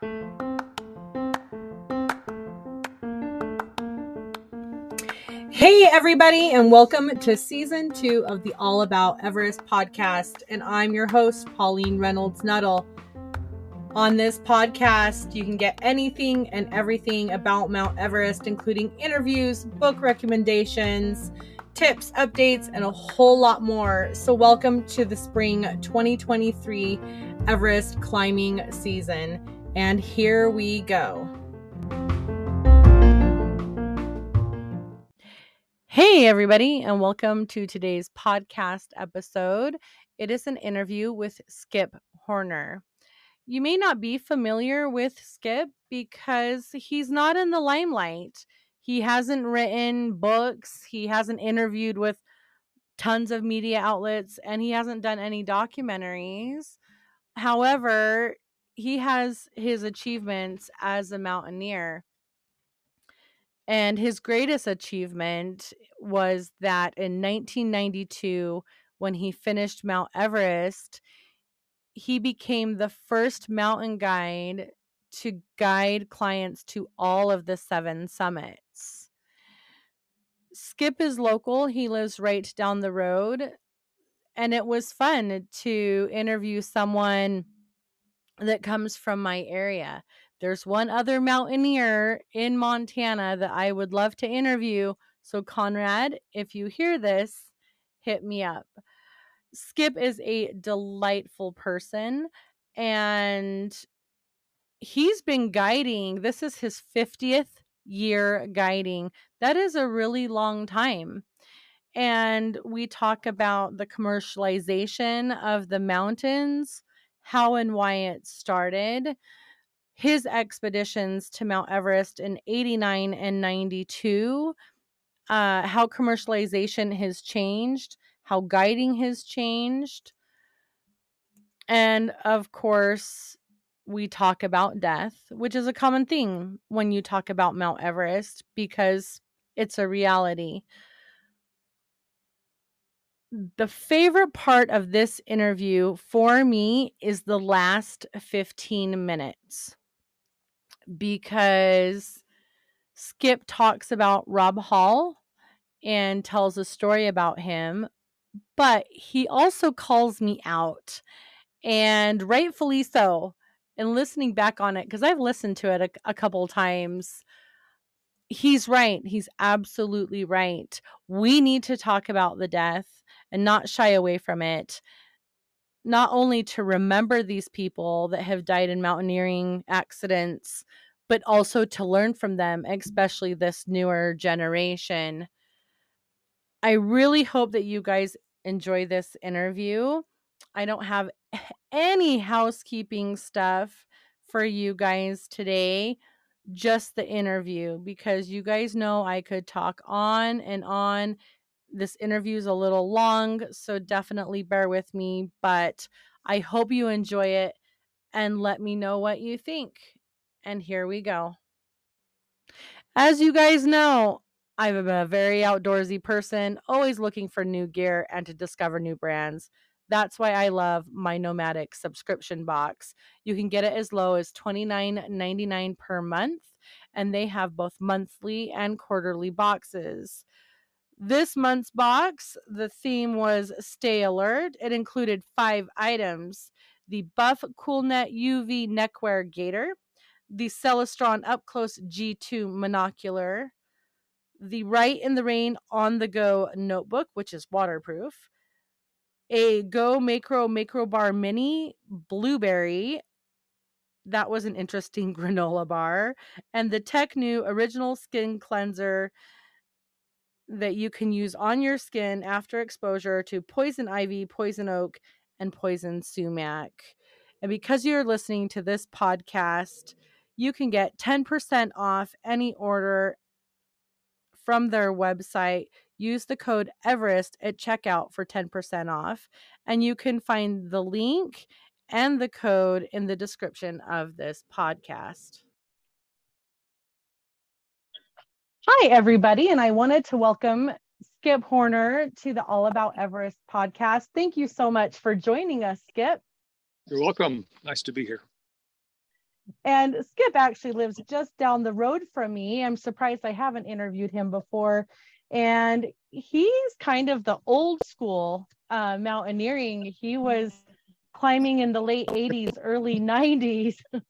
Hey, everybody, and welcome to season two of the All About Everest podcast. And I'm your host, Pauline Reynolds Nuttall. On this podcast, you can get anything and everything about Mount Everest, including interviews, book recommendations, tips, updates, and a whole lot more. So, welcome to the spring 2023 Everest climbing season. And here we go. Hey, everybody, and welcome to today's podcast episode. It is an interview with Skip Horner. You may not be familiar with Skip because he's not in the limelight. He hasn't written books, he hasn't interviewed with tons of media outlets, and he hasn't done any documentaries. However, he has his achievements as a mountaineer. And his greatest achievement was that in 1992, when he finished Mount Everest, he became the first mountain guide to guide clients to all of the seven summits. Skip is local, he lives right down the road. And it was fun to interview someone that comes from my area. There's one other mountaineer in Montana that I would love to interview. So, Conrad, if you hear this, hit me up. Skip is a delightful person and he's been guiding. This is his 50th year guiding. That is a really long time. And we talk about the commercialization of the mountains, how and why it started his expeditions to Mount Everest in 89 and 92, uh, how commercialization has changed, how guiding has changed. And of course, we talk about death, which is a common thing when you talk about Mount Everest because it's a reality. The favorite part of this interview for me is the last 15 minutes because Skip talks about Rob Hall and tells a story about him, but he also calls me out, and rightfully so. And listening back on it, because I've listened to it a, a couple times, he's right. He's absolutely right. We need to talk about the death and not shy away from it not only to remember these people that have died in mountaineering accidents, but also to learn from them, especially this newer generation. I really hope that you guys enjoy this interview. I don't have any housekeeping stuff for you guys today, just the interview, because you guys know I could talk on and on this interview is a little long, so definitely bear with me, but I hope you enjoy it and let me know what you think. And here we go. As you guys know, I'm a very outdoorsy person, always looking for new gear and to discover new brands. That's why I love my Nomadik subscription box. You can get it as low as $29.99 per month, and they have both monthly and quarterly boxes. This month's box, the theme was Stay Alert. It included five items the Buff Coolnet UV Neckwear Gaiter, the Celestron Up Close G2 Monocular, the Write in the Rain On the Go Notebook, which is waterproof, a Go Macro Macro Bar Mini Blueberry. That was an interesting granola bar. And the Tecnu Original Skin Cleanser that you can use on your skin after exposure to poison ivy, poison oak, and poison sumac. And because you're listening to this podcast, you can get 10% off any order from their website. Use the code Everest at checkout for 10% off. And you can find the link and the code in the description of this podcast. Hi, everybody. And I wanted to welcome Skip Horner to the All About Everest podcast. Thank you so much for joining us, Skip. You're welcome. Nice to be here. and Skip actually lives just down the road from me. I'm surprised I haven't interviewed him before. And he's kind of the old school uh, mountaineering. He was climbing in the late 80s, early 90s,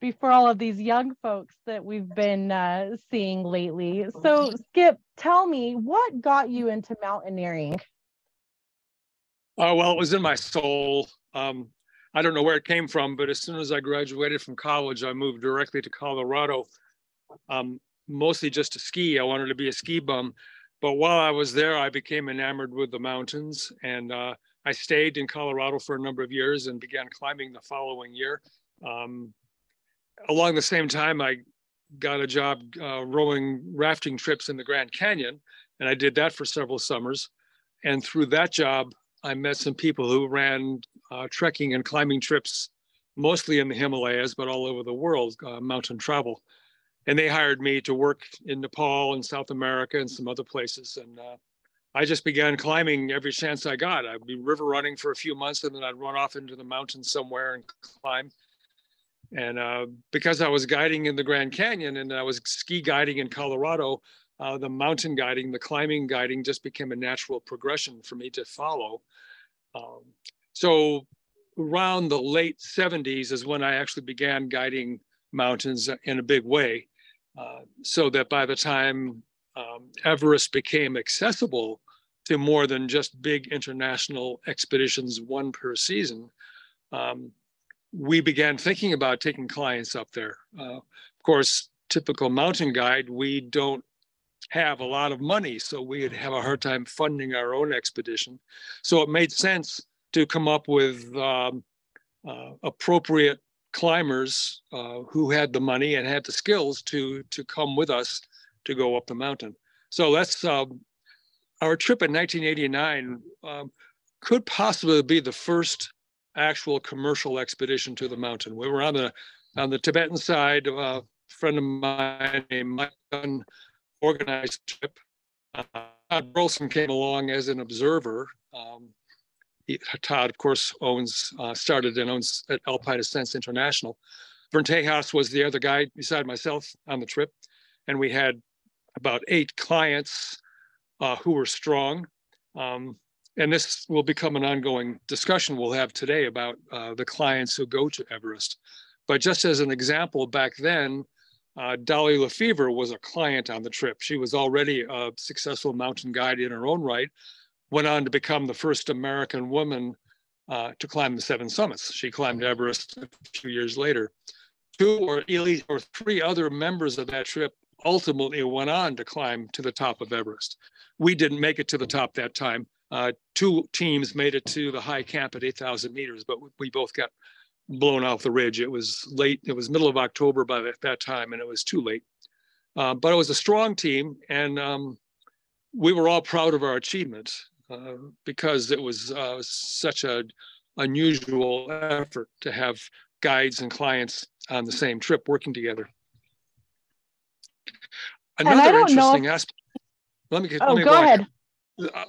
before all of these young folks that we've been uh, seeing lately. So, Skip, tell me what got you into mountaineering? Oh, well, it was in my soul. Um, I don't know where it came from, but as soon as I graduated from college, I moved directly to Colorado, um, mostly just to ski. I wanted to be a ski bum. But while I was there, I became enamored with the mountains and uh, I stayed in Colorado for a number of years and began climbing the following year. Um, along the same time, I got a job uh, rowing rafting trips in the Grand Canyon, and I did that for several summers. And through that job, I met some people who ran uh, trekking and climbing trips, mostly in the Himalayas, but all over the world, uh, mountain travel. And they hired me to work in Nepal and South America and some other places. And uh, I just began climbing every chance I got. I'd be river running for a few months and then I'd run off into the mountains somewhere and climb. And uh, because I was guiding in the Grand Canyon and I was ski guiding in Colorado, uh, the mountain guiding, the climbing guiding just became a natural progression for me to follow. Um, so around the late 70s is when I actually began guiding mountains in a big way. Uh, so that by the time um, Everest became accessible to more than just big international expeditions, one per season, um, we began thinking about taking clients up there. Uh, of course, typical mountain guide, we don't have a lot of money, so we'd have a hard time funding our own expedition. So it made sense to come up with um, uh, appropriate climbers uh, who had the money and had the skills to to come with us to go up the mountain. So that's um, our trip in 1989 um, could possibly be the first actual commercial expedition to the mountain. We were on the on the Tibetan side. Uh, a friend of mine named Mike organized trip. Uh, Todd came along as an observer. Um, Todd, of course, owns uh, started and owns at Alpine Ascents International. Vern Tejas was the other guy beside myself on the trip, and we had about eight clients uh, who were strong. Um, and this will become an ongoing discussion we'll have today about uh, the clients who go to Everest. But just as an example, back then, uh, Dolly Lefever was a client on the trip. She was already a successful mountain guide in her own right, went on to become the first American woman uh, to climb the seven summits. She climbed Everest a few years later. Two or, or three other members of that trip ultimately went on to climb to the top of Everest. We didn't make it to the top that time. Uh, two teams made it to the high camp at 8,000 meters, but we both got blown off the ridge. It was late. It was middle of October by that, that time, and it was too late. Uh, but it was a strong team, and um, we were all proud of our achievement uh, because it was uh, such a unusual effort to have guides and clients on the same trip working together. Another interesting if... aspect. Let me, oh, let me go, go ahead. Uh,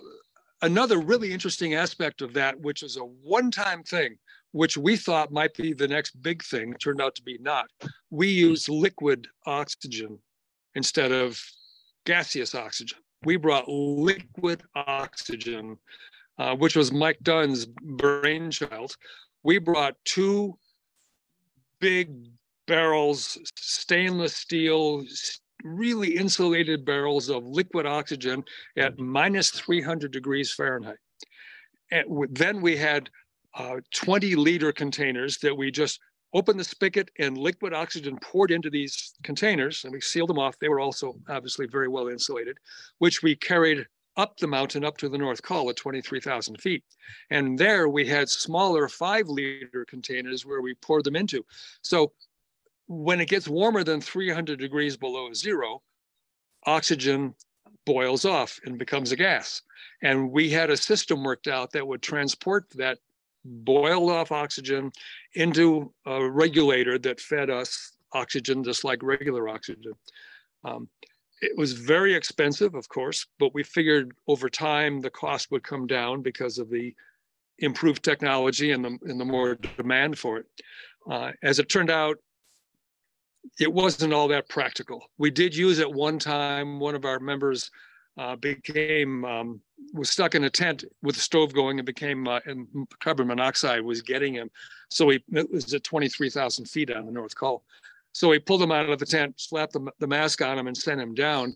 another really interesting aspect of that, which is a one-time thing, which we thought might be the next big thing, turned out to be not. We use liquid oxygen instead of gaseous oxygen. We brought liquid oxygen, uh, which was Mike Dunn's brainchild. We brought two big barrels, stainless steel, really insulated barrels of liquid oxygen at minus 300 degrees Fahrenheit. And then we had uh, 20 liter containers that we just opened the spigot and liquid oxygen poured into these containers and we sealed them off. They were also obviously very well insulated, which we carried up the mountain up to the North Col at 23,000 feet. And there we had smaller five liter containers where we poured them into. So when it gets warmer than 300 degrees below zero, oxygen boils off and becomes a gas. And we had a system worked out that would transport that boiled off oxygen into a regulator that fed us oxygen just like regular oxygen. Um, it was very expensive, of course, but we figured over time the cost would come down because of the improved technology and the, and the more demand for it. Uh, as it turned out, it wasn't all that practical. We did use it one time. One of our members uh, became um, was stuck in a tent with the stove going and became uh, and carbon monoxide was getting him. So he was at 23,000 feet on the North Col. So he pulled him out of the tent, slapped the, the mask on him, and sent him down.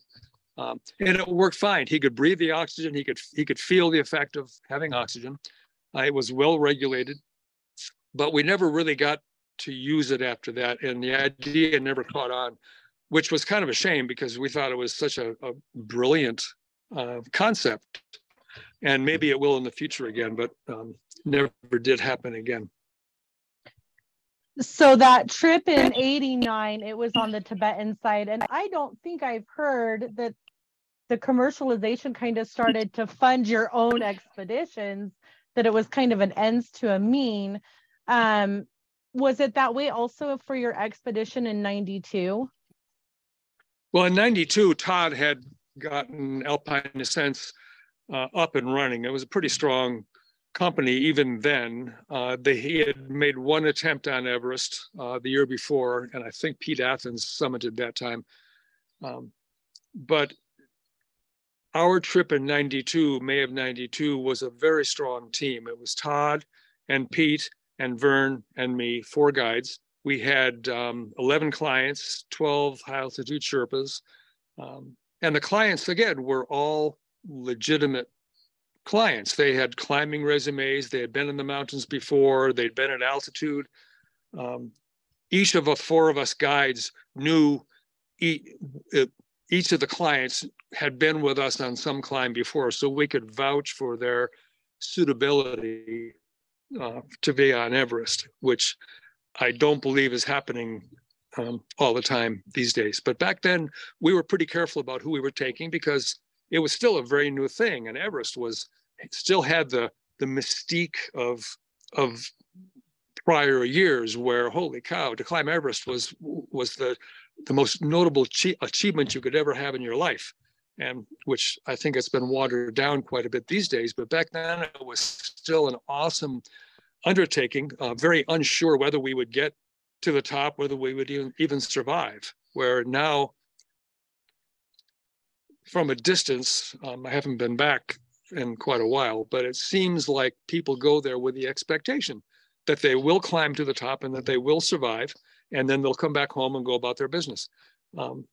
Um, and it worked fine. He could breathe the oxygen. He could he could feel the effect of having oxygen. Uh, it was well regulated, but we never really got to use it after that. And the idea never caught on, which was kind of a shame because we thought it was such a, a brilliant uh, concept. And maybe it will in the future again, but um, never did happen again. So that trip in 89, it was on the Tibetan side. And I don't think I've heard that the commercialization kind of started to fund your own expeditions, that it was kind of an ends to a mean. Um, was it that way also for your expedition in 92? Well, in 92, Todd had gotten Alpine Ascents uh, up and running. It was a pretty strong company even then. Uh, they, he had made one attempt on Everest uh, the year before, and I think Pete Athens summited that time. Um, but our trip in 92, May of 92, was a very strong team. It was Todd and Pete and Vern and me, four guides. We had um, 11 clients, 12 high altitude Sherpas. Um, and the clients, again, were all legitimate clients. They had climbing resumes, they had been in the mountains before, they'd been at altitude. Um, each of the four of us guides knew each, each of the clients had been with us on some climb before, so we could vouch for their suitability uh, to be on Everest, which I don't believe is happening um, all the time these days. But back then, we were pretty careful about who we were taking because it was still a very new thing, and Everest was still had the the mystique of of prior years, where holy cow, to climb Everest was was the the most notable achievement you could ever have in your life and which I think has been watered down quite a bit these days. But back then, it was still an awesome undertaking. Uh, very unsure whether we would get to the top, whether we would even even survive. Where now, from a distance, um, I haven't been back in quite a while, but it seems like people go there with the expectation that they will climb to the top and that they will survive, and then they'll come back home and go about their business. Um,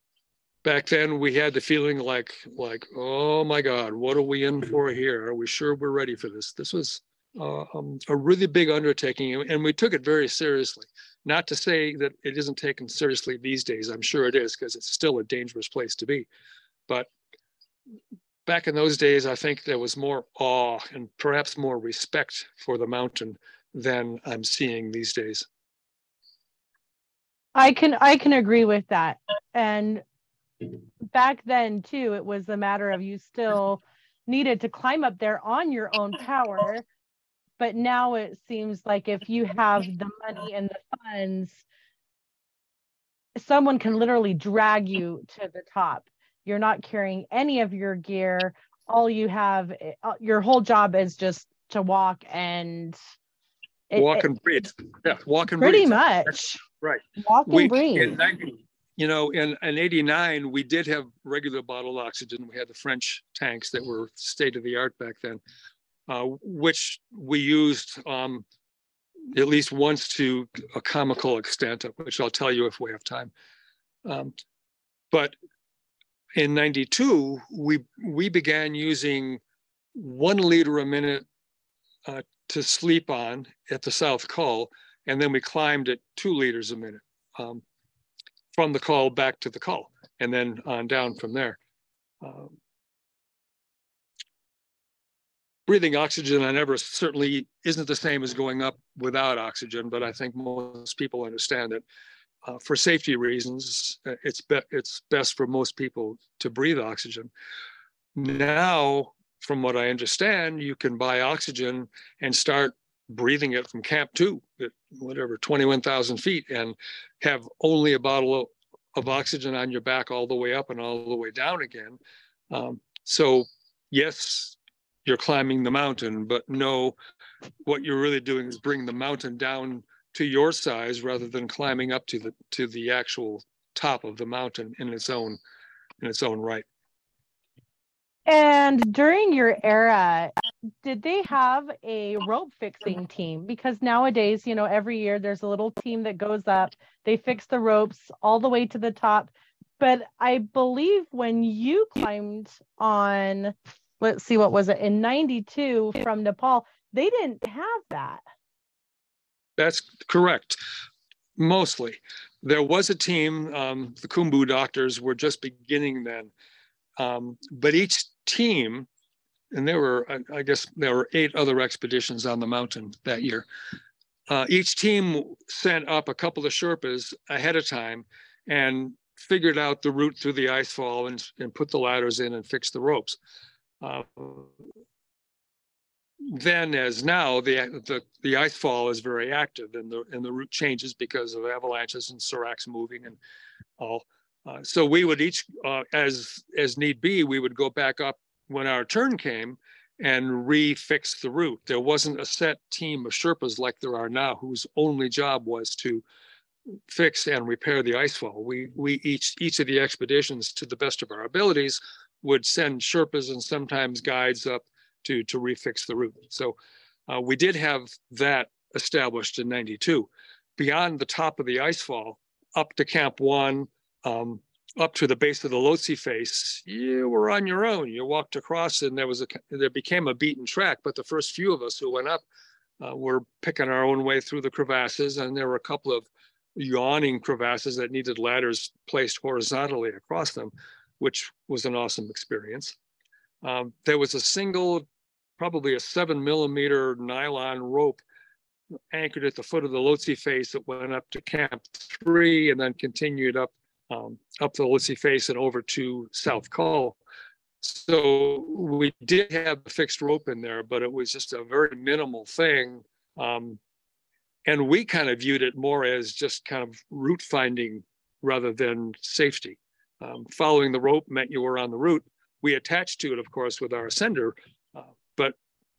back then we had the feeling like like oh my god what are we in for here are we sure we're ready for this this was uh, um, a really big undertaking and we took it very seriously. Not to say that it isn't taken seriously these days i'm sure it is because it's still a dangerous place to be. But back in those days i think there was more awe and perhaps more respect for the mountain than i'm seeing these days. I can I can agree with that. And back then too it was a matter of you still needed to climb up there on your own power but now it seems like if you have the money and the funds someone can literally drag you to the top. You're not carrying any of your gear. All you have uh, your whole job is just to walk and it, walk and breathe. Yeah walk and breathe. pretty breathe. much. Right. Walk and we, breathe. 90, you. Know, in, in 89, we did have regular bottled oxygen. We had the French tanks that were state of the art back then, uh, which we used um, at least once to a comical extent, which I'll tell you if we have time. Um, but in 92, we, we began using one liter a minute uh, to sleep on at the South Col, and then we climbed at two liters a minute. Um, from the col back to the col and then on down from there. Um, breathing oxygen on Everest certainly isn't the same as going up without oxygen, but I think most people understand that uh, for safety reasons, uh, it's, be it's best for most people to breathe oxygen. Now, from what I understand, you can buy oxygen and start breathing it from camp two at whatever 21,000 feet and have only a bottle of, of, oxygen on your back all the way up and all the way down again. Um, so yes, you're climbing the mountain, but no, what you're really doing is bring the mountain down to your size rather than climbing up to the to the actual top of the mountain in its own in its own right. And during your era, did they have a rope fixing team? Because nowadays, you know, every year there's a little team that goes up, they fix the ropes all the way to the top. But I believe when you climbed on, let's see, what was it in 92 from Nepal, they didn't have that. That's correct. Mostly. There was a team, um, the Khumbu doctors were just beginning then. Um, but each team, and there were, I guess, there were eight other expeditions on the mountain that year. Uh, each team sent up a couple of Sherpas ahead of time and figured out the route through the icefall and, and put the ladders in and fixed the ropes. Uh, then as now the, the the ice fall is very active and the and the route changes because of avalanches and seracs moving and all. Uh, so we would each uh, as as need be we would go back up when our turn came and refix the route. There wasn't a set team of sherpas like there are now whose only job was to fix and repair the ice fall. We we each each of the expeditions to the best of our abilities would send sherpas and sometimes guides up to to refix the route. So uh, we did have that established in 92. Beyond the top of the ice fall, up to Camp One, um, up to the base of the Lhotse face, you were on your own. You walked across, and there was a there became a beaten track. But the first few of us who went up uh, were picking our own way through the crevasses, and there were a couple of yawning crevasses that needed ladders placed horizontally across them, which was an awesome experience. Um, there was a single, probably a seven millimeter nylon rope anchored at the foot of the Lhotse face that went up to Camp Three and then continued up um, up the Lhotse face and over to South Col. So we did have a fixed rope in there, but it was just a very minimal thing. Um, and we kind of viewed it more as just kind of route finding rather than safety. Um, following the rope meant you were on the route, we attached to it, of course, with our ascender, uh, but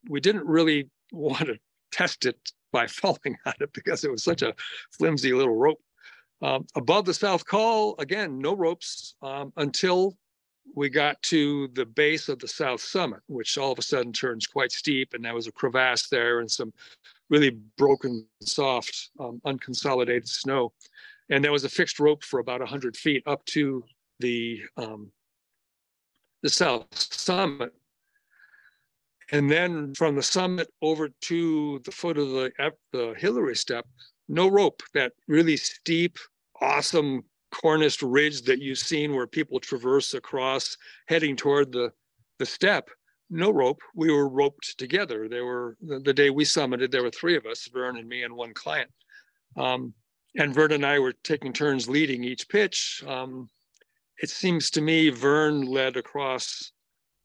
we didn't really want to test it by falling on it because it was such a flimsy little rope. Um, above the South Col, again, no ropes um, until we got to the base of the South Summit, which all of a sudden turns quite steep, and there was a crevasse there and some really broken, soft, um, unconsolidated snow. And there was a fixed rope for about 100 feet up to the um, the South Summit. And then from the summit over to the foot of the, the Hillary step, no rope, that really steep, awesome corniced ridge that you've seen where people traverse across heading toward the, the step. No rope. We were roped together. There were the, the day we summited, there were three of us, Vern and me and one client. Um, and Vern and I were taking turns leading each pitch. Um, it seems to me Vern led across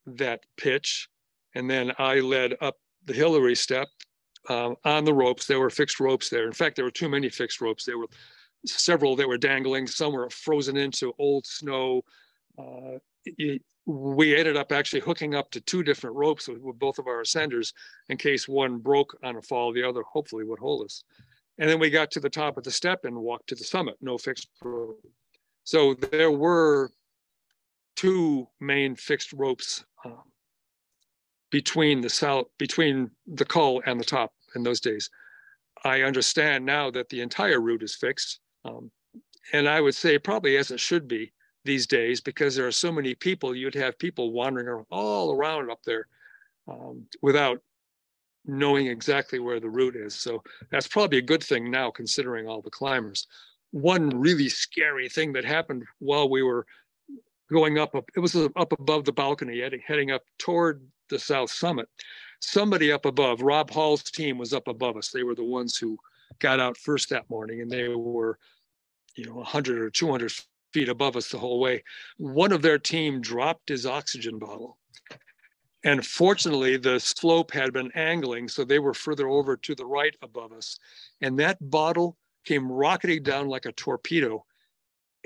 that pitch, and then I led up the Hillary step um, on the ropes. There were fixed ropes there. In fact, there were too many fixed ropes. There were several that were dangling. Some were frozen into old snow. Uh, it, we ended up actually hooking up to two different ropes with, with, both of our ascenders in case one broke on a fall, the other hopefully would hold us. And then we got to the top of the step and walked to the summit, no fixed rope. So there were two main fixed ropes um, between the south, between the col and the top in those days. I understand now that the entire route is fixed. Um, and I would say probably as it should be these days because there are so many people, you'd have people wandering all around up there um, without knowing exactly where the route is. So that's probably a good thing now considering all the climbers one really scary thing that happened while we were going up, it was up above the balcony, heading, up toward the south summit. Somebody up above, Rob Hall's team was up above us. They were the ones who got out first that morning, and they were, you know, 100 or 200 feet above us the whole way. One of their team dropped his oxygen bottle. And fortunately, the slope had been angling, so they were further over to the right above us. And that bottle came rocketing down like a torpedo.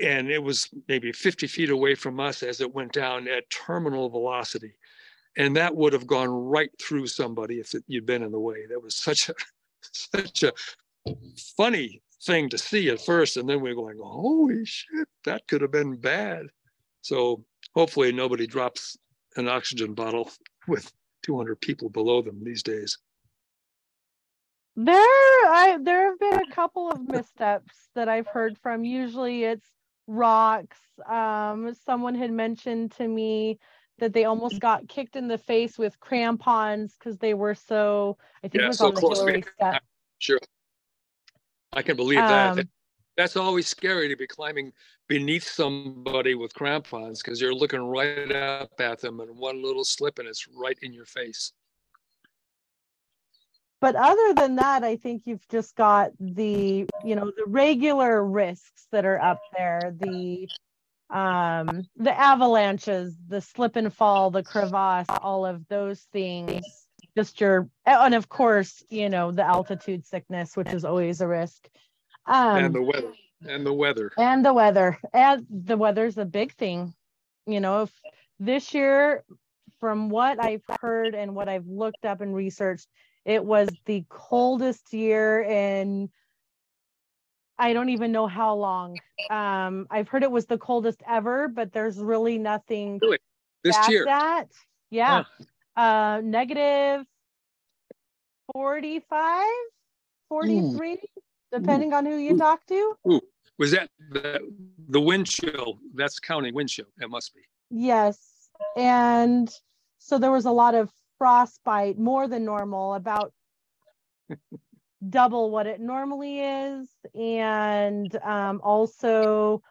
And it was maybe 50 feet away from us as it went down at terminal velocity. And that would have gone right through somebody if it, you'd been in the way. That was such a such a funny thing to see at first. And then we we're going, holy shit. that could have been bad. So hopefully nobody drops an oxygen bottle with 200 people below them these days. There, I there have been a couple of missteps that I've heard from. Usually, it's rocks. Um, someone had mentioned to me that they almost got kicked in the face with crampons because they were so. I think yeah, it was so on the Hillary step. Sure, I can believe um, that. That's always scary to be climbing beneath somebody with crampons because you're looking right up at them, and one little slip and it's right in your face but other than that i think you've just got the you know the regular risks that are up there the um the avalanches the slip and fall the crevasse all of those things. Just your and of course you know the altitude sickness which is always a risk. Um and the weather and the weather. And the weather. And the weather's a big thing. You know if this year from what i've heard and what i've looked up and researched it was the coldest year in I don't even know how long. Um, I've heard it was the coldest ever, but there's really nothing really? this year. That yeah, uh, negative 45, 43, Ooh. depending Ooh. on who you Ooh. talk to. Was that the, the wind chill? That's counting wind chill. It must be. Yes. And so there was a lot of frostbite more than normal, about double what it normally is. And um, also,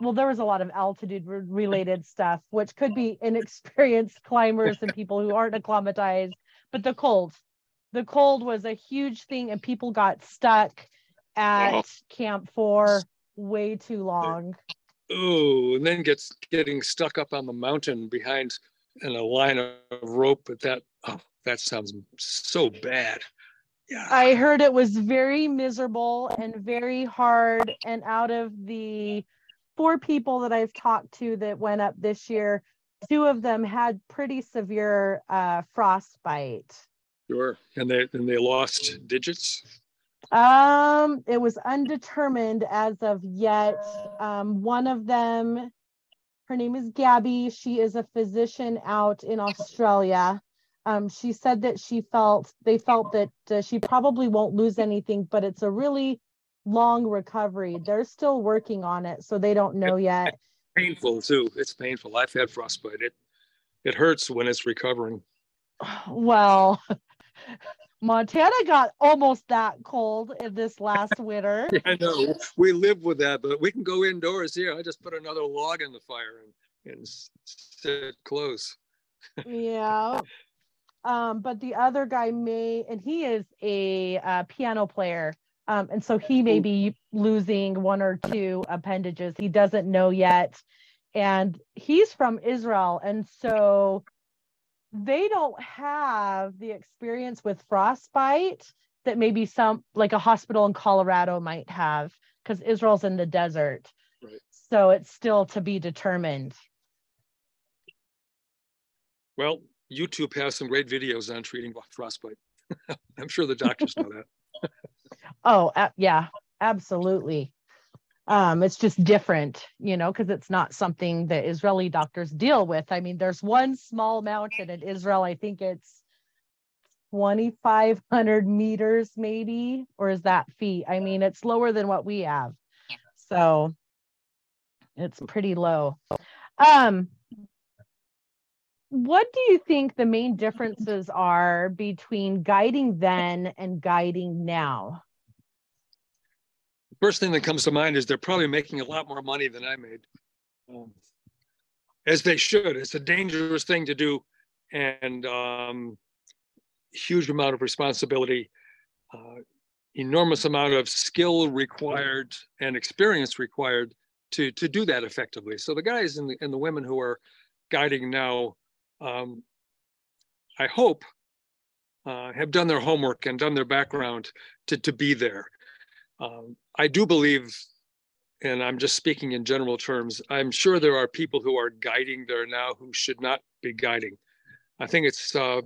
well, there was a lot of altitude related stuff, which could be inexperienced climbers and people who aren't acclimatized, but the cold. The cold was a huge thing, and people got stuck at oh. Camp Four way too long. Oh, and then gets getting stuck up on the mountain behind in a line of rope, but that that sounds so bad. Yeah. I heard it was very miserable and very hard. And out of the four people that I've talked to that went up this year, two of them had pretty severe uh, frostbite. Sure. And they and they lost digits. Um, it was undetermined as of yet. Um, one of them her name is Gabby. She is a physician out in Australia. Um, she said that she felt they felt that uh, she probably won't lose anything, but it's a really long recovery. They're still working on it, so they don't know yet. Painful too. It's painful. I've had frostbite. It it hurts when it's recovering. Well, Montana got almost that cold in this last winter. yeah, I know. We live with that, but we can go indoors here. I just put another log in the fire and, and sit close. yeah. Um, but the other guy may, and he is a uh, piano player. Um, and so he may be losing one or two appendages. He doesn't know yet. And he's from Israel. And so they don't have the experience with frostbite that maybe some like a hospital in Colorado might have because Israel's in the desert. Right. So it's still to be determined. Well, YouTube has some great videos on treating frostbite. I'm sure the doctors know that. oh, uh, yeah, absolutely um, it's just different, you know, because it's not something that Israeli doctors deal with. I mean, there's one small mountain in Israel, I think it's 2,500 meters, maybe, or is that feet? I mean, it's lower than what we have. So it's pretty low. Um, what do you think the main differences are between guiding then and guiding now? first thing that comes to mind is they're probably making a lot more money than I made, um, as they should. It's a dangerous thing to do, and um, huge amount of responsibility, uh, enormous amount of skill required and experience required to to do that effectively. So the guys and the and the women who are guiding now, um, I hope. Uh, have done their homework and done their background to, to be there. Um, I do believe, and I'm just speaking in general terms, I'm sure there are people who are guiding there now who should not be guiding. I think it's uh,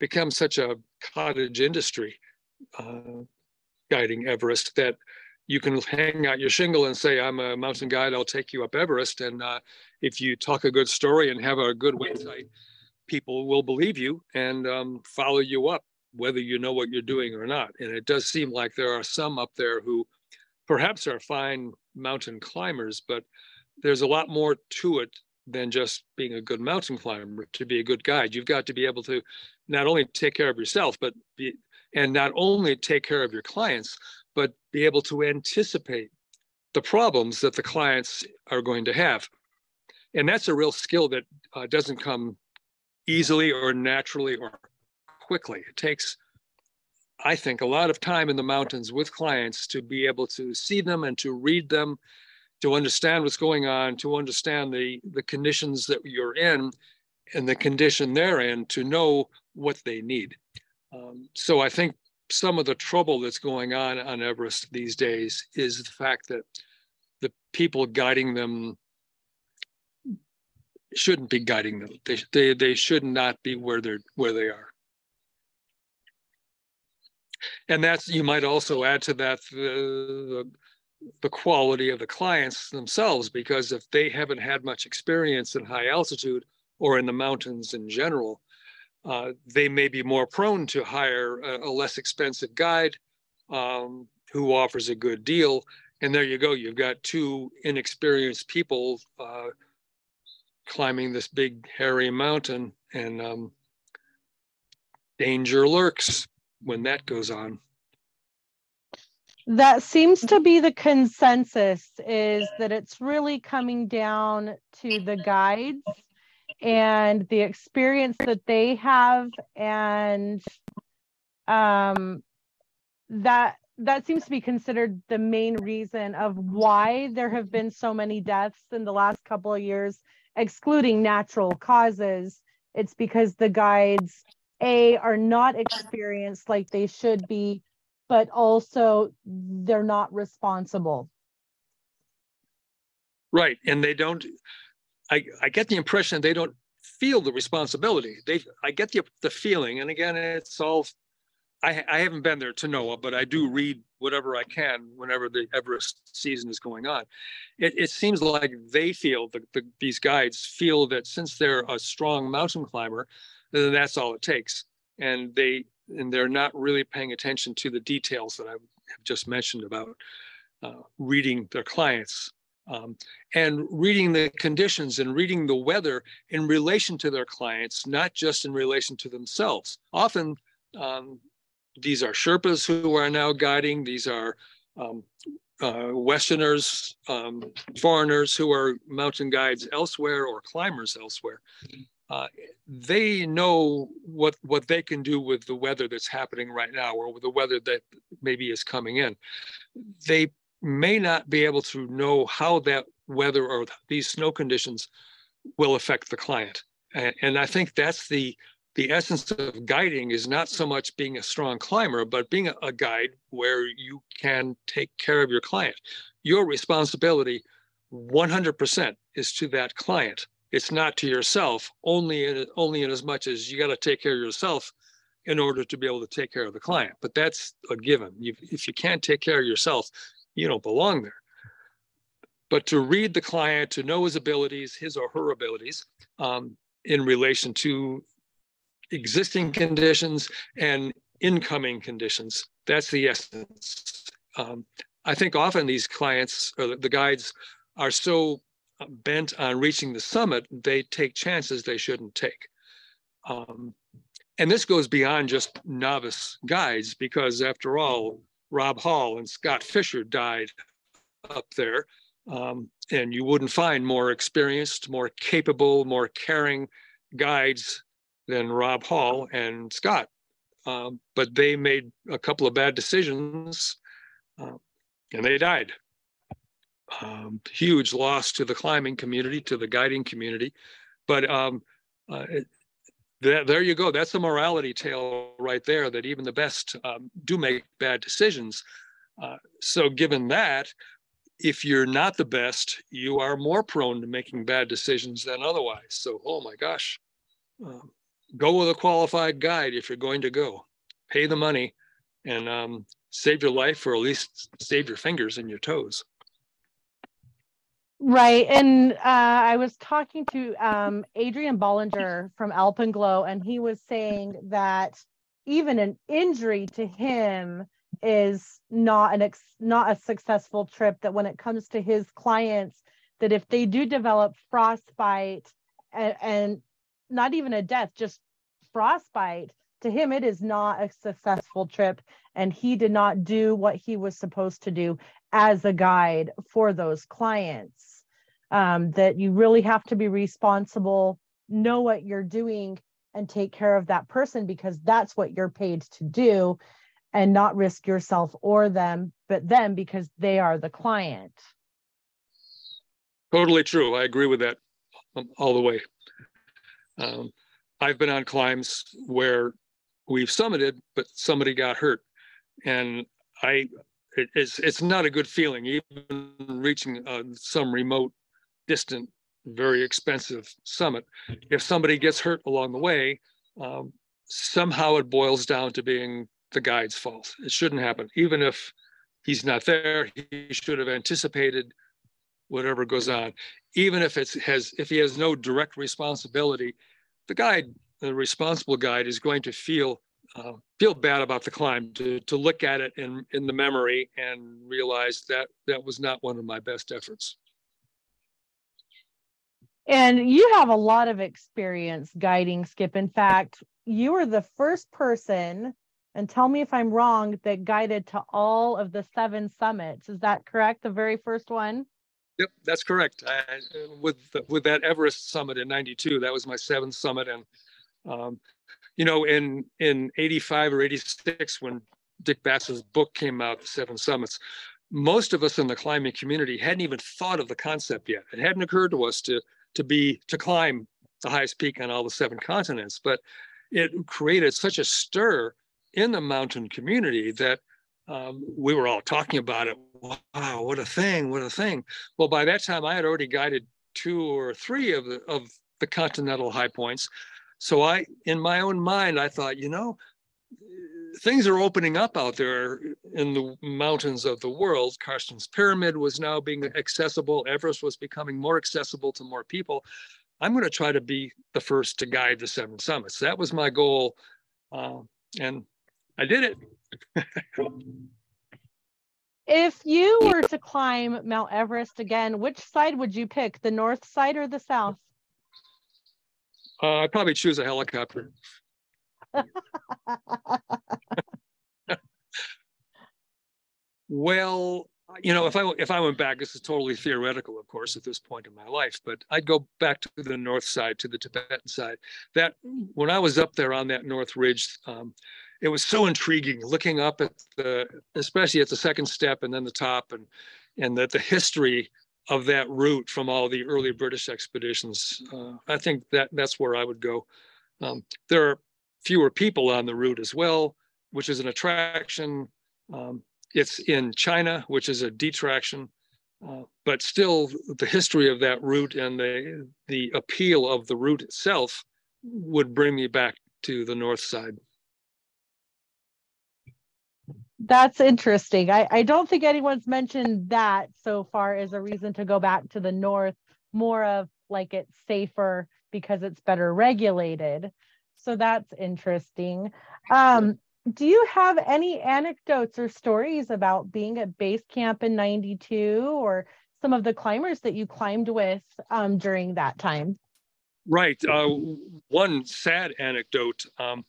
become such a cottage industry uh, guiding Everest that you can hang out your shingle and say, I'm a mountain guide, I'll take you up Everest. And uh, if you talk a good story and have a good website, people will believe you and um, follow you up, whether you know what you're doing or not. And it does seem like there are some up there who perhaps are fine mountain climbers, but there's a lot more to it than just being a good mountain climber to be a good guide. You've got to be able to not only take care of yourself, but be, and not only take care of your clients, but be able to anticipate the problems that the clients are going to have. And that's a real skill that uh, doesn't come easily or naturally or quickly. It takes, I think, a lot of time in the mountains with clients to be able to see them and to read them, to understand what's going on, to understand the, the conditions that you're in and the condition they're in, to know what they need. Um, so I think some of the trouble that's going on on Everest these days is the fact that the people guiding them shouldn't be guiding them. They, they, they should not be where they're where they are. And that's you might also add to that the, the, quality of the clients themselves, because if they haven't had much experience in high altitude or in the mountains in general, uh, they may be more prone to hire a, a less expensive guide um, who offers a good deal. And there you go. You've got two inexperienced people uh, climbing this big hairy mountain, and um, danger lurks when that goes on. That seems to be the consensus is that it's really coming down to the guides and the experience that they have and um that that seems to be considered the main reason of why there have been so many deaths in the last couple of years excluding natural causes it's because the guides a are not experienced like they should be but also they're not responsible right and they don't I, I get the impression they don't feel the responsibility. They, I get the, the feeling, and again, it's all, I, I haven't been there to know, but I do read whatever I can whenever the Everest season is going on. It, it seems like they feel, the, the, these guides feel that since they're a strong mountain climber, then that's all it takes. And they, and they're not really paying attention to the details that I have just mentioned about uh, reading their clients um, and reading the conditions and reading the weather in relation to their clients, not just in relation to themselves. Often, um, these are Sherpas who are now guiding, these are um, uh, Westerners, um, foreigners who are mountain guides elsewhere or climbers elsewhere. Uh, they know what what they can do with the weather that's happening right now or with the weather that maybe is coming in. They may not be able to know how that weather or these snow conditions will affect the client. And, and I think that's the the essence of guiding is not so much being a strong climber, but being a, guide where you can take care of your client. Your responsibility 100% is to that client. It's not to yourself, only in, only in as much as you got to take care of yourself in order to be able to take care of the client. But that's a given. You, if you can't take care of yourself, you don't belong there. But to read the client, to know his abilities, his or her abilities, um, in relation to existing conditions and incoming conditions, that's the essence. Um, I think often these clients or the guides are so bent on reaching the summit, they take chances they shouldn't take. Um, and this goes beyond just novice guides because after all, Rob Hall and Scott Fischer died up there. Um, and you wouldn't find more experienced, more capable, more caring guides than Rob Hall and Scott. Um, but they made a couple of bad decisions uh, and they died. Um, huge loss to the climbing community, to the guiding community. But um, uh, it, there you go. That's a morality tale right there that even the best um, do make bad decisions. Uh, so, given that, if you're not the best, you are more prone to making bad decisions than otherwise. So, oh my gosh, uh, go with a qualified guide if you're going to go. Pay the money and um, save your life or at least save your fingers and your toes. Right. And uh, I was talking to um, Adrian Ballinger from Alpenglow, and he was saying that even an injury to him is not an ex- not a successful trip that when it comes to his clients that if they do develop frostbite and, and not even a death just frostbite. To him it is not a successful trip and he did not do what he was supposed to do as a guide for those clients. Um, that you really have to be responsible know what you're doing and take care of that person because that's what you're paid to do and not risk yourself or them but them because they are the client. Totally true. I agree with that all the way um, i've been on climbs where we've summited but somebody got hurt and i it, it's it's not a good feeling even reaching uh, some remote distant very expensive summit. If somebody gets hurt along the way, um, somehow it boils down to being the guide's fault. It shouldn't happen. Even if he's not there, he should have anticipated whatever goes on. Even if it's has if he has no direct responsibility, the guide, the responsible guide, is going to feel uh, feel bad about the climb to to look at it in in the memory and realize that that was not one of my best efforts. And you have a lot of experience guiding Skip. In fact, you were the first person, and tell me if I'm wrong, that guided to all of the seven summits. Is that correct? The very first one? Yep, that's correct. I, with with that Everest summit in '92, that was my seventh summit, and um, you know, in in '85 or '86, when Dick Bass's book came out, The Seven Summits, most of us in the climbing community hadn't even thought of the concept yet. It hadn't occurred to us to to be to climb the highest peak on all the seven continents. But it created such a stir in the mountain community that um, we were all talking about it. Wow, what a thing! What a thing! Well, by that time, I had already guided two or three of the of the continental high points. So I, in my own mind, I thought, you know, things are opening up out there in the mountains of the world. Carstensz Pyramid was now being accessible. Everest was becoming more accessible to more people. I'm going to try to be the first to guide the seven summits. That was my goal, uh, and I did it. if you were to climb Mount Everest again, which side would you pick, the north side or the south? Uh, I'd probably choose a helicopter. well, you know, if I if I went back, this is totally theoretical, of course, at this point in my life, but I'd go back to the north side, to the Tibetan side. That when I was up there on that north ridge, um, it was so intriguing looking up at the, especially at the second step and then the top, and and that the history of that route from all the early British expeditions. Uh, I think that that's where I would go. Um, there are fewer people on the route as well, which is an attraction. Um, it's in China, which is a detraction, uh, but still the history of that route and the, the appeal of the route itself would bring me back to the north side. That's interesting. I, I don't think anyone's mentioned that so far as a reason to go back to the north, more of like it's safer because it's better regulated. So that's interesting. Um, do you have any anecdotes or stories about being at base camp in 92 or some of the climbers that you climbed with um, during that time? Right. Uh, one sad anecdote. Um,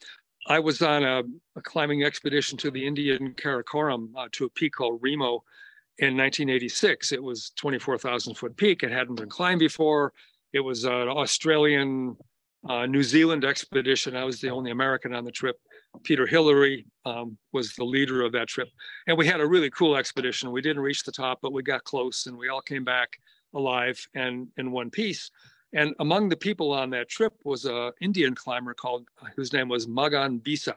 I was on a, a, climbing expedition to the Indian Karakoram uh, to a peak called Remo in 1986. It was 24,000 foot peak. It hadn't been climbed before. It was an Australian uh, New Zealand expedition. I was the only American on the trip. Peter Hillary um, was the leader of that trip. And we had a really cool expedition. We didn't reach the top, but we got close and we all came back alive and in one piece. And among the people on that trip was an Indian climber called, whose name was Magan Bissa,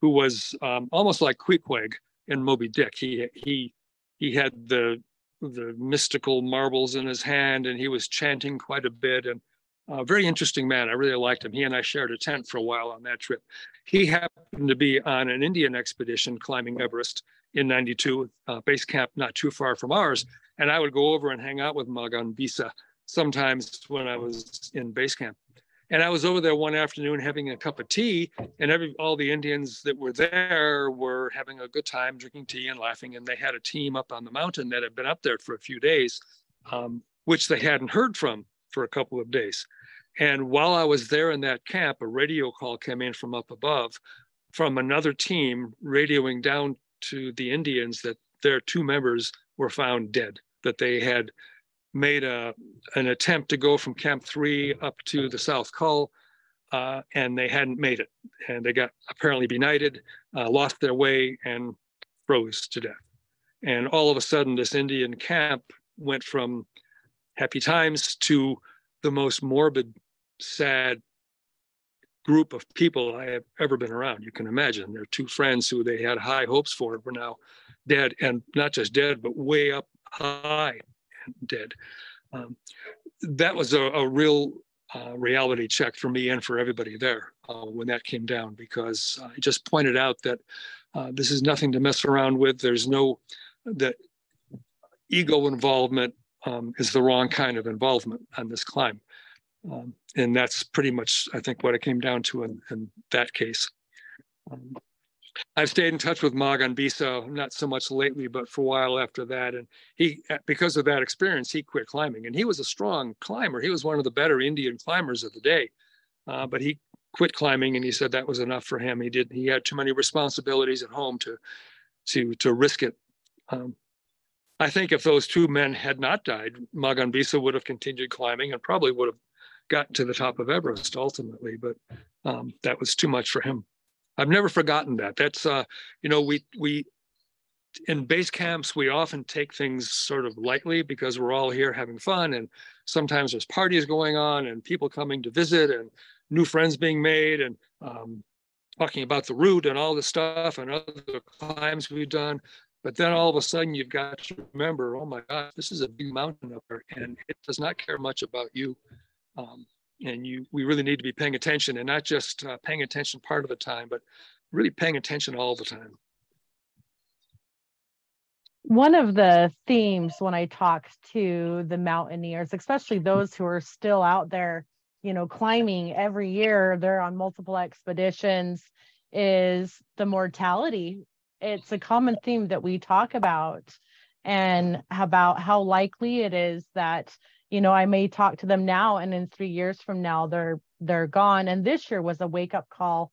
who was um, almost like Queequeg in Moby Dick. He, he, he had the, the mystical marbles in his hand and he was chanting quite a bit. And a very interesting man. I really liked him. He and I shared a tent for a while on that trip. He happened to be on an Indian expedition climbing Everest in 92, uh, base camp not too far from ours. And I would go over and hang out with Magan Bissa sometimes when I was in base camp. And I was over there one afternoon having a cup of tea, and every all the Indians that were there were having a good time drinking tea and laughing. And they had a team up on the mountain that had been up there for a few days, um, which they hadn't heard from for a couple of days. And while I was there in that camp, a radio call came in from up above from another team radioing down to the Indians that their two members were found dead, that they had made a, an attempt to go from Camp 3 up to the South Col, uh, and they hadn't made it. And they got apparently benighted, uh, lost their way, and froze to death. And all of a sudden, this Indian camp went from happy times to the most morbid, sad group of people I have ever been around. You can imagine. Their two friends who they had high hopes for were now dead, and not just dead, but way up high did. Um, that was a, a real uh, reality check for me and for everybody there uh, when that came down because I just pointed out that uh, this is nothing to mess around with. There's no that ego involvement um, is the wrong kind of involvement on this climb. Um, and that's pretty much, I think, what it came down to in, in that case. Um, I've stayed in touch with Magan Bissa, not so much lately, but for a while after that. And he, because of that experience, he quit climbing. And he was a strong climber. He was one of the better Indian climbers of the day. Uh, but he quit climbing, and he said that was enough for him. He did. He had too many responsibilities at home to, to, to risk it. Um, I think if those two men had not died, Magan Bissa would have continued climbing and probably would have gotten to the top of Everest ultimately. But um, that was too much for him. I've never forgotten that. That's uh, you know, we we in base camps we often take things sort of lightly because we're all here having fun and sometimes there's parties going on and people coming to visit and new friends being made and um, talking about the route and all the stuff and other climbs we've done but then all of a sudden you've got to remember oh my god this is a big mountain up there and it does not care much about you um, and you we really need to be paying attention and not just uh, paying attention part of the time but really paying attention all the time. One of the themes when i talk to the mountaineers especially those who are still out there you know climbing every year they're on multiple expeditions is the mortality. It's a common theme that we talk about and about how likely it is that you know i may talk to them now and in three years from now they're they're gone. And this year was a wake up call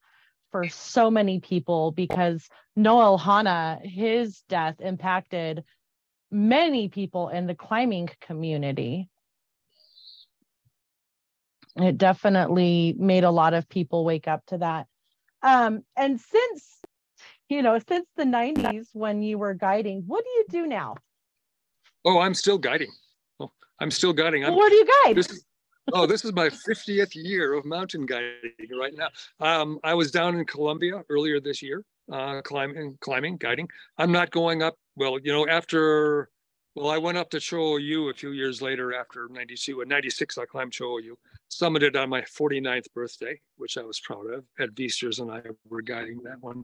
for so many people because Noel Hanna his death impacted many people in the climbing community. It definitely made a lot of people wake up to that. Um, and since you know since the 90s when you were guiding what do you do now? Oh i'm still guiding I'm still guiding. I'm, Where do you guide? This is, oh, this is my 50th year of mountain guiding right now. Um, I was down in Colombia earlier this year, uh, climbing, climbing, guiding. I'm not going up. Well, you know, after, well, I went up to Cho Oyu a few years later after 92. In 96, I climbed Cho Oyu, summited on my 49th birthday, which I was proud of. Ed Viesturs and I were guiding that one.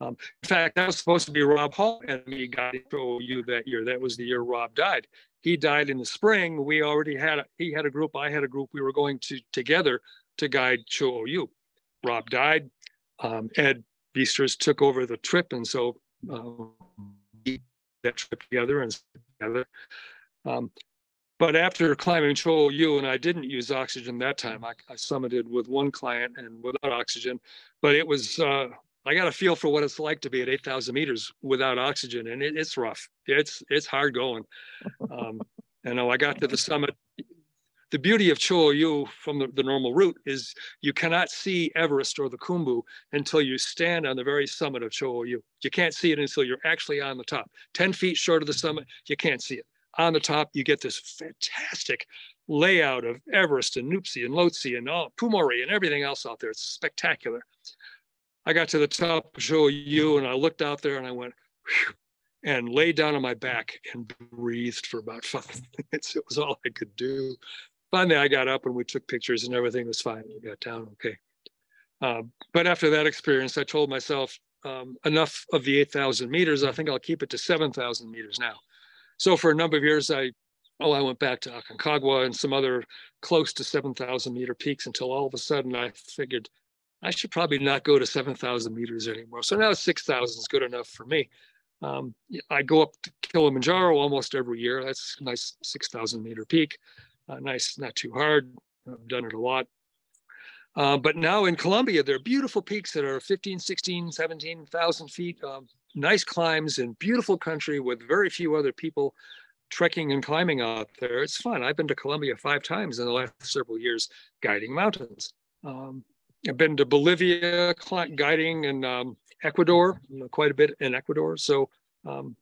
Um, in fact, that was supposed to be Rob Hall and me guiding Cho Oyu that year. That was the year Rob died he died in the spring, we already had a, he had a group, I had a group. We were going to together to guide Cho Oyu. Rob died. Um, Ed Viesturs took over the trip, and so uh, that trip together and together. Um, but after climbing Cho Oyu, and I didn't use oxygen that time, I, I summited with one client and without oxygen, but it was uh, I got a feel for what it's like to be at 8,000 meters without oxygen, and it, it's rough. It's it's hard going. Um, you know, I got to the summit. The beauty of Cho Oyu from the, the normal route is you cannot see Everest or the Khumbu until you stand on the very summit of Cho Oyu. You can't see it until you're actually on the top. 10 feet short of the summit, you can't see it. On the top, you get this fantastic layout of Everest and Nuptse and Lhotse and all, Pumori and everything else out there. It's spectacular. I got to the top of Cho Oyu and I looked out there and I went, and laid down on my back and breathed for about five minutes. It was all I could do. Finally, I got up and we took pictures and everything was fine. We got down okay. Uh, but after that experience, I told myself, um, enough of the 8,000 meters. I think I'll keep it to 7,000 meters now. So for a number of years, I oh, I went back to Aconcagua and some other close to 7,000 meter peaks until all of a sudden I figured I should probably not go to 7,000 meters anymore. So now 6,000 is good enough for me. Um, I go up to Kilimanjaro almost every year. That's a nice 6,000 meter peak. Uh, nice, not too hard. I've done it a lot. Uh, but now in Colombia, there are beautiful peaks that are 15, 16, 17,000 feet, um, nice climbs in beautiful country with very few other people trekking and climbing out there. It's fun. I've been to Colombia five times in the last several years guiding mountains. Um, I've been to Bolivia guiding in um, Ecuador, quite a bit in Ecuador. So um,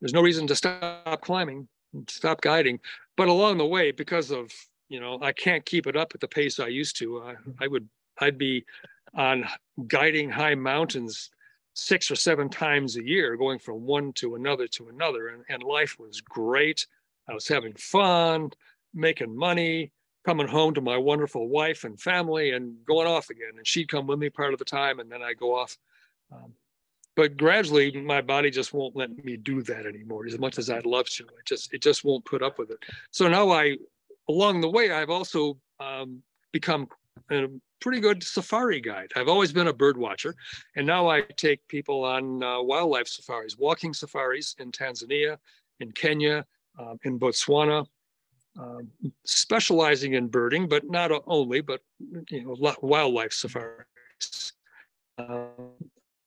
there's no reason to stop climbing, stop guiding. But along the way, because of you know, I can't keep it up at the pace I used to. I, I would, I'd be on guiding high mountains six or seven times a year, going from one to another to another. And, and life was great. I was having fun, making money, coming home to my wonderful wife and family and going off again. And she'd come with me part of the time, and then I go off. Um, but gradually, my body just won't let me do that anymore. As much as I'd love to, it just it just won't put up with it. So now I along the way, I've also um, become a pretty good safari guide. I've always been a bird watcher, and now I take people on uh, wildlife safaris, walking safaris in Tanzania, in Kenya, um, in Botswana, um, specializing in birding, but not only, but you know, wildlife safaris. Uh,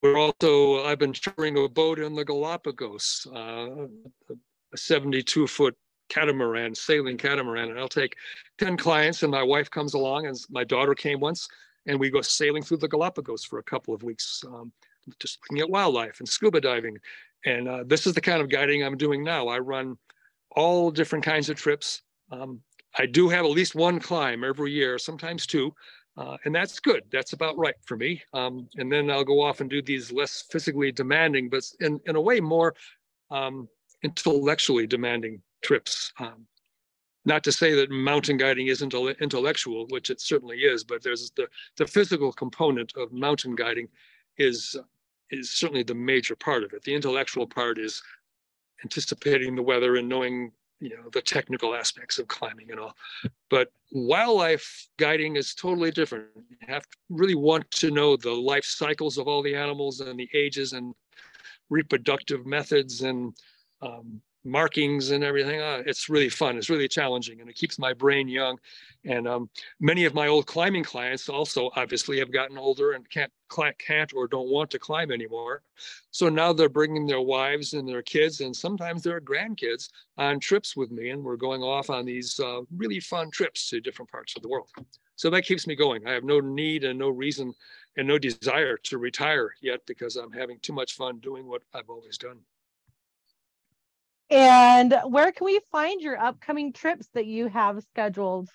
we're also, I've been touring a boat in the Galapagos, uh, a 72 foot catamaran, sailing catamaran, and I'll take 10 clients and my wife comes along and my daughter came once and we go sailing through the Galapagos for a couple of weeks, um, just looking at wildlife and scuba diving. And uh, this is the kind of guiding I'm doing now. I run all different kinds of trips. Um, I do have at least one climb every year, sometimes two, uh, and that's good. That's about right for me. Um, and then I'll go off and do these less physically demanding, but in, in a way more um, intellectually demanding trips. Um, not to say that mountain guiding isn't intellectual, which it certainly is, but there's the, the physical component of mountain guiding is, is certainly the major part of it. The intellectual part is anticipating the weather and knowing you know the technical aspects of climbing and all. But wildlife guiding is totally different. You have to really want to know the life cycles of all the animals and the ages and reproductive methods and um, markings and everything. Uh, it's really fun. It's really challenging, and it keeps my brain young. And um, many of my old climbing clients also obviously have gotten older and can't can't or don't want to climb anymore. So now they're bringing their wives and their kids and sometimes their grandkids on trips with me, and we're going off on these uh, really fun trips to different parts of the world. So that keeps me going. I have no need and no reason and no desire to retire yet because I'm having too much fun doing what I've always done. And where can we find your upcoming trips that you have scheduled?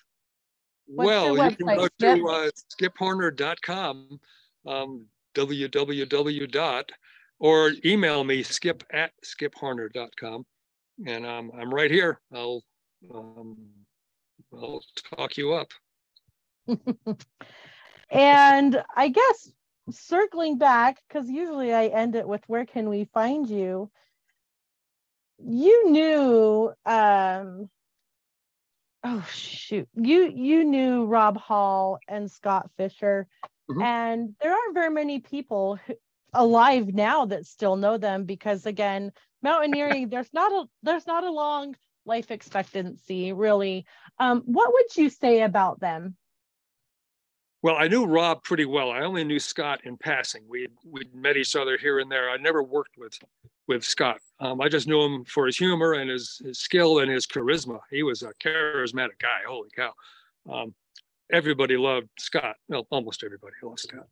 What's well, you can go to uh, skiphorner.com, um, www. dot, or email me skip at skiphorner.com. And um, I'm right here. I'll, um, I'll talk you up. and I guess circling back, because usually I end it with where can we find you? You knew um oh shoot you you knew rob hall and Scott Fischer mm-hmm. and there aren't very many people who, alive now that still know them because again mountaineering there's not a there's not a long life expectancy really um what would you say about them well, I knew Rob pretty well. I only knew Scott in passing. We we met each other here and there. I never worked with with Scott. Um, I just knew him for his humor and his, his skill and his charisma. He was a charismatic guy. Holy cow! Um, everybody loved Scott. Well, almost everybody loved Scott.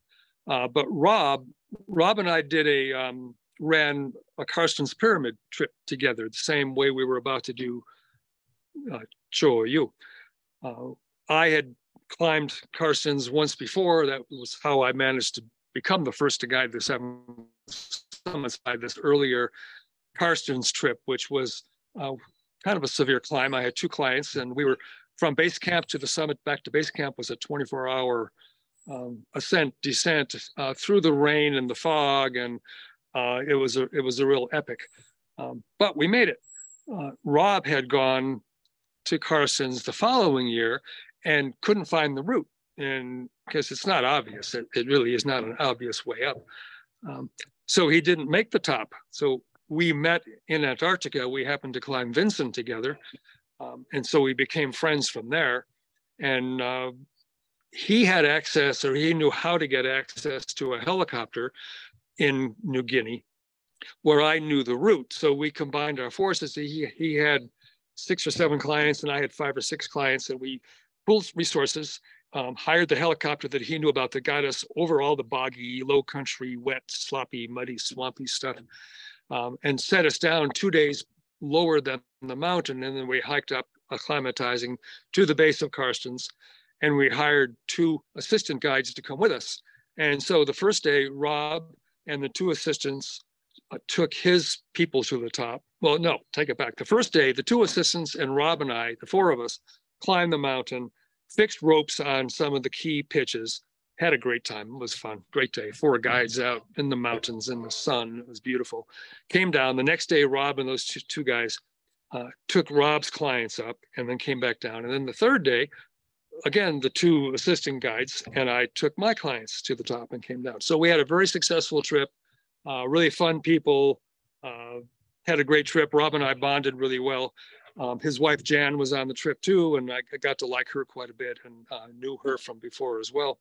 Uh, but Rob, Rob and I did a um, ran a Carstensz Pyramid trip together, the same way we were about to do uh, Cho Oyu. Uh, I had climbed Carstensz once before. That was how I managed to become the first to guide the seven by this earlier Carstensz trip, which was uh, kind of a severe climb. I had two clients, and we were from base camp to the summit back to base camp was a 24 hour um, ascent, descent uh, through the rain and the fog, and uh, it was a it was a real epic. Um, but we made it. Uh, Rob had gone to Carstensz the following year and couldn't find the route, and because it's not obvious, it, it, really is not an obvious way up. Um, so he didn't make the top. So we met in Antarctica. We happened to climb Vinson together, um, and so we became friends from there. And uh, he had access, or he knew how to get access to a helicopter in New Guinea, where I knew the route. So we combined our forces. He, he had six or seven clients, and I had five or six clients, and we pooled resources, um, hired the helicopter that he knew about that got us over all the boggy, low country, wet, sloppy, muddy, swampy stuff, um, and set us down two days lower than the mountain. And then we hiked up acclimatizing to the base of Carstensz, and we hired two assistant guides to come with us. And so the first day, Rob and the two assistants uh, took his people to the top. Well, no, take it back. The first day, the two assistants and Rob and I, the four of us, climbed the mountain, fixed ropes on some of the key pitches, had a great time. It was fun. Great day. Four guides out in the mountains in the sun. It was beautiful. Came down. The next day, Rob and those two, guys uh, took Rob's clients up and then came back down. And then the third day, again, the two assisting guides and I took my clients to the top and came down. So we had a very successful trip, uh, really fun people, uh, had a great trip. Rob and I bonded really well. Um, his wife Jan was on the trip too, and I, got to like her quite a bit and uh, knew her from before as well.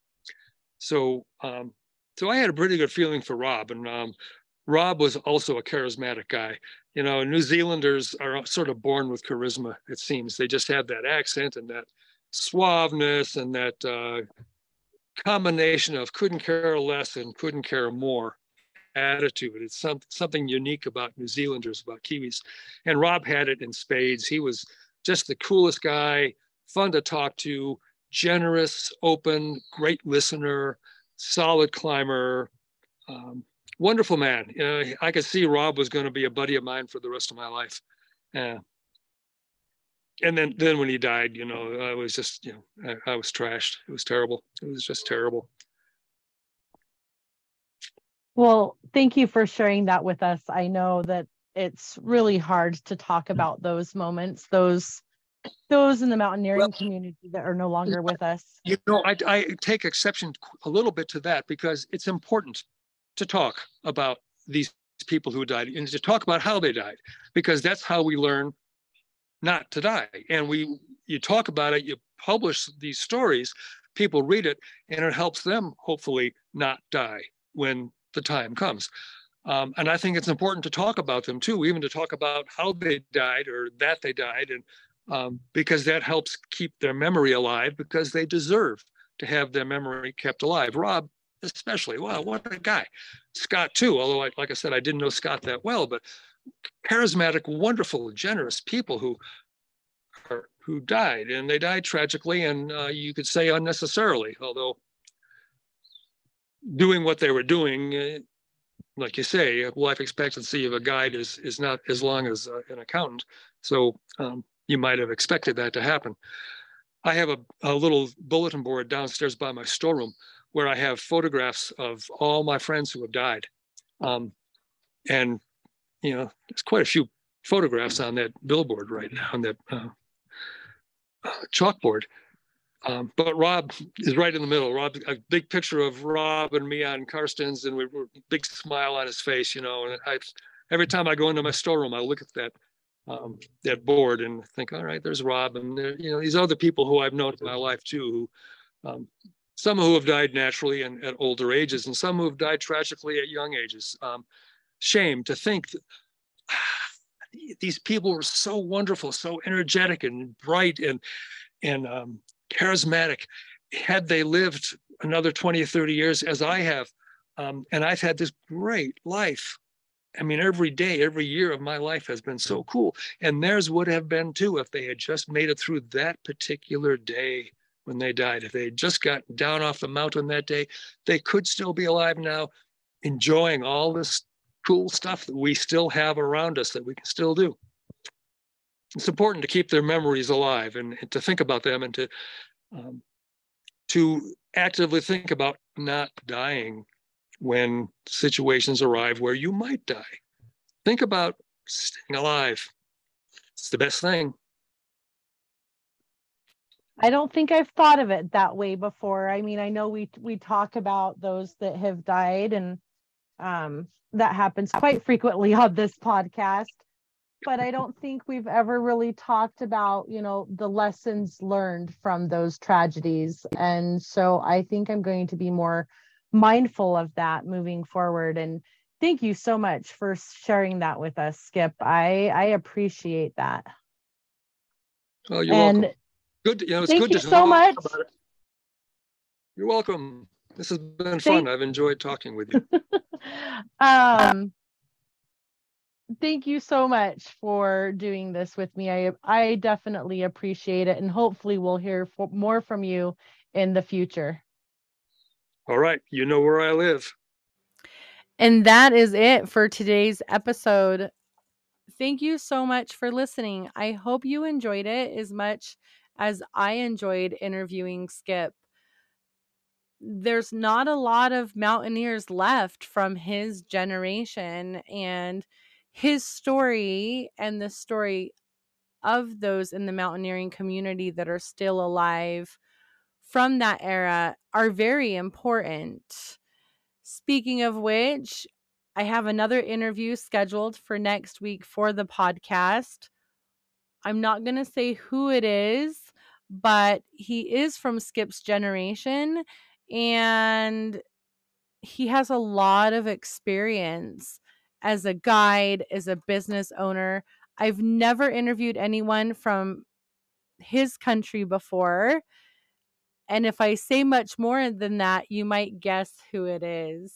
So, um, so I had a pretty good feeling for Rob, and um, Rob was also a charismatic guy. You know, New Zealanders are sort of born with charisma. It seems they just have that accent and that suaveness and that uh, combination of couldn't care less and couldn't care more attitude. It's some, something unique about New Zealanders, about Kiwis. And Rob had it in spades. He was just the coolest guy, fun to talk to, generous, open, great listener, solid climber, um, wonderful man. You know, I could see Rob was going to be a buddy of mine for the rest of my life. And then then when he died, you know, I was just, you know, I, I was trashed. It was terrible. It was just terrible. Well, thank you for sharing that with us. I know that it's really hard to talk mm. about those moments, those those in the mountaineering well, community that are no longer with us. You know, I, I take exception a little bit to that because it's important to talk about these people who died and to talk about how they died because that's how we learn not to die. And we, you talk about it, you publish these stories, people read it, and it helps them hopefully not die when the time comes. Um, and I think it's important to talk about them too, even to talk about how they died or that they died, and um, because that helps keep their memory alive because they deserve to have their memory kept alive. Rob, especially, wow, what a guy. Scott too, although I, like I said, I didn't know Scott that well, but charismatic, wonderful, generous people who are, who died, and they died tragically, and uh, you could say unnecessarily. Although doing what they were doing, uh, like you say, life expectancy of a guide is is not as long as uh, an accountant. So um, you might have expected that to happen. I have a, a little bulletin board downstairs by my storeroom where I have photographs of all my friends who have died. Um, and you know, there's quite a few photographs on that billboard right now, on that uh, uh, chalkboard. Um, but Rob is right in the middle. Rob, a big picture of Rob and me on Carstensz, and we were big smile on his face, you know. And I, every time I go into my storeroom, I look at that um, that board and think, all right, there's Rob, and there, you know, these other people who I've known in my life too, who um, some who have died naturally and at older ages, and some who have died tragically at young ages. Um, shame to think that, these people were so wonderful, so energetic and bright and and um, charismatic. Had they lived another 20 or 30 years as I have, um, and I've had this great life. I mean, every day, every year of my life has been so cool. And theirs would have been too if they had just made it through that particular day when they died. If they had just gotten down off the mountain that day, they could still be alive now, enjoying all this cool stuff that we still have around us that we can still do. It's important to keep their memories alive and, and to think about them and to um, to actively think about not dying when situations arrive where you might die. Think about staying alive. It's the best thing. I don't think I've thought of it that way before. I mean, I know we we talk about those that have died and um that happens quite frequently on this podcast but I don't think we've ever really talked about, you know, the lessons learned from those tragedies. And so I think I'm going to be more mindful of that moving forward. And thank you so much for sharing that with us, Skip. I I appreciate that. Oh, you're and welcome. Good. You know, it's thank good you to so much. You're welcome. This has been fun. I've enjoyed talking with you. um thank you so much for doing this with me. I I definitely appreciate it, and hopefully we'll hear more from you in the future. All right, you know where I live. And that is it for today's episode. Thank you so much for listening. I hope you enjoyed it as much as I enjoyed interviewing Skip. There's not a lot of mountaineers left from his generation, and his story and the story of those in the mountaineering community that are still alive from that era are very important. Speaking of which, I have another interview scheduled for next week for the podcast. I'm not going to say who it is, but he is from Skip's generation and he has a lot of experience as a guide, as a business owner. I've never interviewed anyone from his country before. And if I say much more than that, you might guess who it is.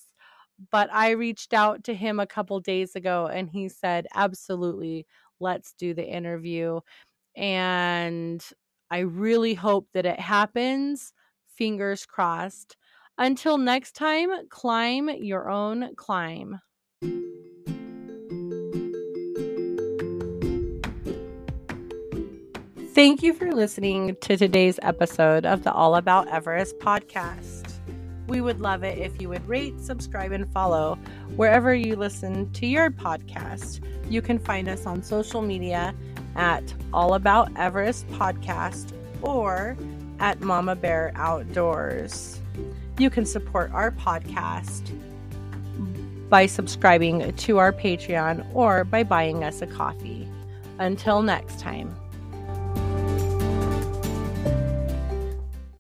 But I reached out to him a couple days ago and he said, absolutely, let's do the interview. And I really hope that it happens. Fingers crossed. Until next time, climb your own climb. Thank you for listening to today's episode of the All About Everest podcast. We would love it if you would rate, subscribe, and follow wherever you listen to your podcast. You can find us on social media at All About Everest Podcast or at Mama Bear Outdoors. You can support our podcast by subscribing to our Patreon or by buying us a coffee. Until next time.